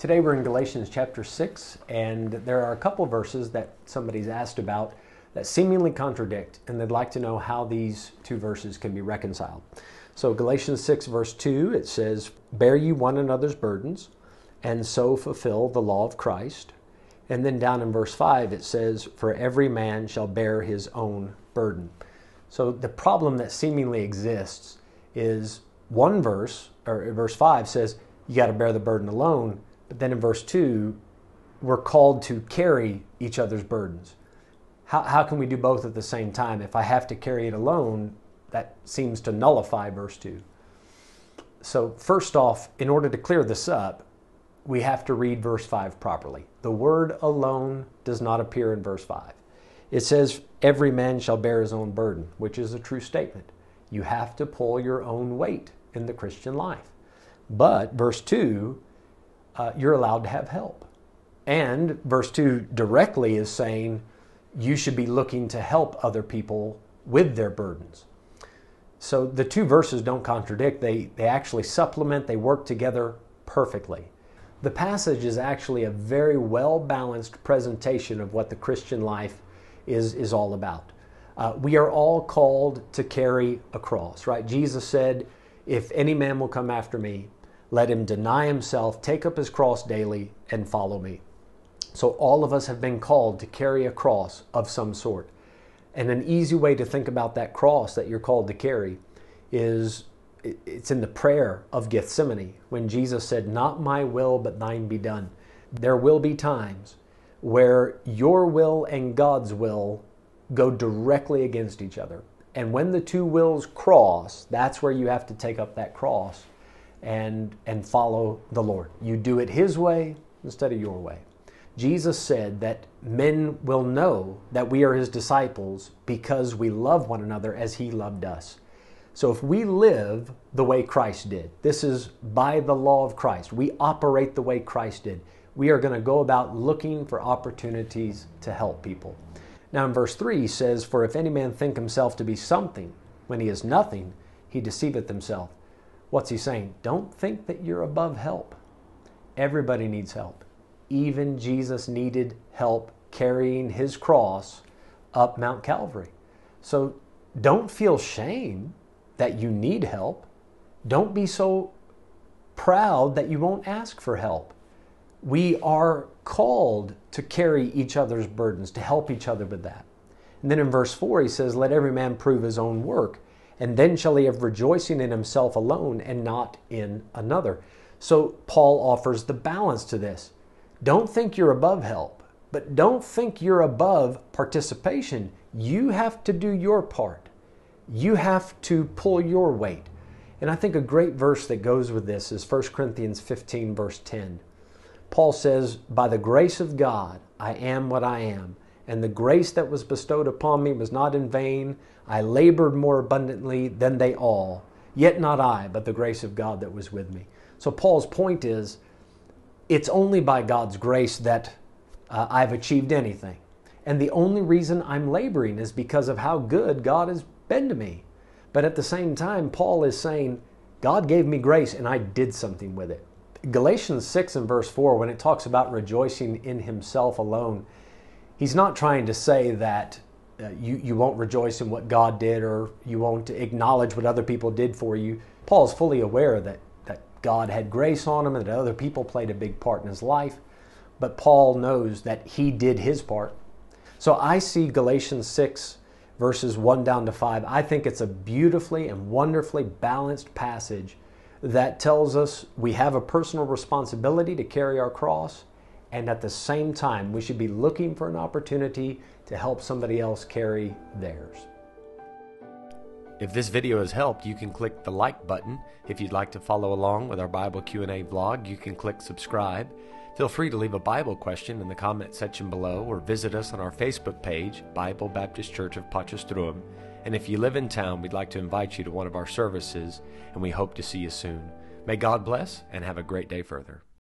Today we're in Galatians chapter 6, and there are a couple verses that somebody's asked about that seemingly contradict, and they'd like to know how these two verses can be reconciled. So, Galatians 6, verse 2, it says, Bear you one another's burdens, and so fulfill the law of Christ. And then down in verse 5, it says, For every man shall bear his own burden. So, the problem that seemingly exists is one verse, or verse 5 says, You got to bear the burden alone but then in verse 2, we're called to carry each other's burdens. How, how can we do both at the same time? If I have to carry it alone, that seems to nullify verse 2. So, first off, in order to clear this up, we have to read verse 5 properly. The word alone does not appear in verse 5. It says, Every man shall bear his own burden, which is a true statement. You have to pull your own weight in the Christian life. But verse 2 uh, you're allowed to have help. And verse 2 directly is saying you should be looking to help other people with their burdens. So the two verses don't contradict, they, they actually supplement, they work together perfectly. The passage is actually a very well balanced presentation of what the Christian life is, is all about. Uh, we are all called to carry a cross, right? Jesus said, If any man will come after me, let him deny himself, take up his cross daily, and follow me. So, all of us have been called to carry a cross of some sort. And an easy way to think about that cross that you're called to carry is it's in the prayer of Gethsemane when Jesus said, Not my will, but thine be done. There will be times where your will and God's will go directly against each other. And when the two wills cross, that's where you have to take up that cross and, and follow the Lord. You do it His way instead of your way. Jesus said that men will know that we are His disciples because we love one another as He loved us. So if we live the way Christ did, this is by the law of Christ, we operate the way Christ did, we are going to go about looking for opportunities to help people. Now in verse 3 he says, For if any man think himself to be something when he is nothing, he deceiveth himself. What's he saying? Don't think that you're above help. Everybody needs help. Even Jesus needed help carrying his cross up Mount Calvary. So don't feel shame that you need help. Don't be so proud that you won't ask for help. We are called to carry each other's burdens, to help each other with that. And then in verse 4, he says, Let every man prove his own work and then shall he have rejoicing in himself alone and not in another. So Paul offers the balance to this. Don't think you're above help, but don't think you're above participation. You have to do your part. You have to pull your weight. And I think a great verse that goes with this is 1 Corinthians 15, verse 10. Paul says, By the grace of God, I am what I am and the grace that was bestowed upon me was not in vain. I labored more abundantly than they all, yet not I, but the grace of God that was with me. So, Paul's point is it's only by God's grace that uh, I've achieved anything. And the only reason I'm laboring is because of how good God has been to me. But at the same time, Paul is saying, God gave me grace and I did something with it. Galatians 6 and verse 4, when it talks about rejoicing in himself alone, he's not trying to say that uh, you, you won't rejoice in what God did or you won't acknowledge what other people did for you. Paul's fully aware that, that God had grace on him and that other people played a big part in his life, but Paul knows that he did his part. So I see Galatians 6, verses 1 down to 5. I think it's a beautifully and wonderfully balanced passage that tells us we have a personal responsibility to carry our cross and at the same time, we should be looking for an opportunity to help somebody else carry theirs. If this video has helped, you can click the like button. If you'd like to follow along with our Bible Q&A vlog, you can click subscribe. Feel free to leave a Bible question in the comment section below or visit us on our Facebook page, Bible Baptist Church of Potchefstroom. And if you live in town, we'd like to invite you to one of our services, and we hope to see you soon. May God bless and have a great day further.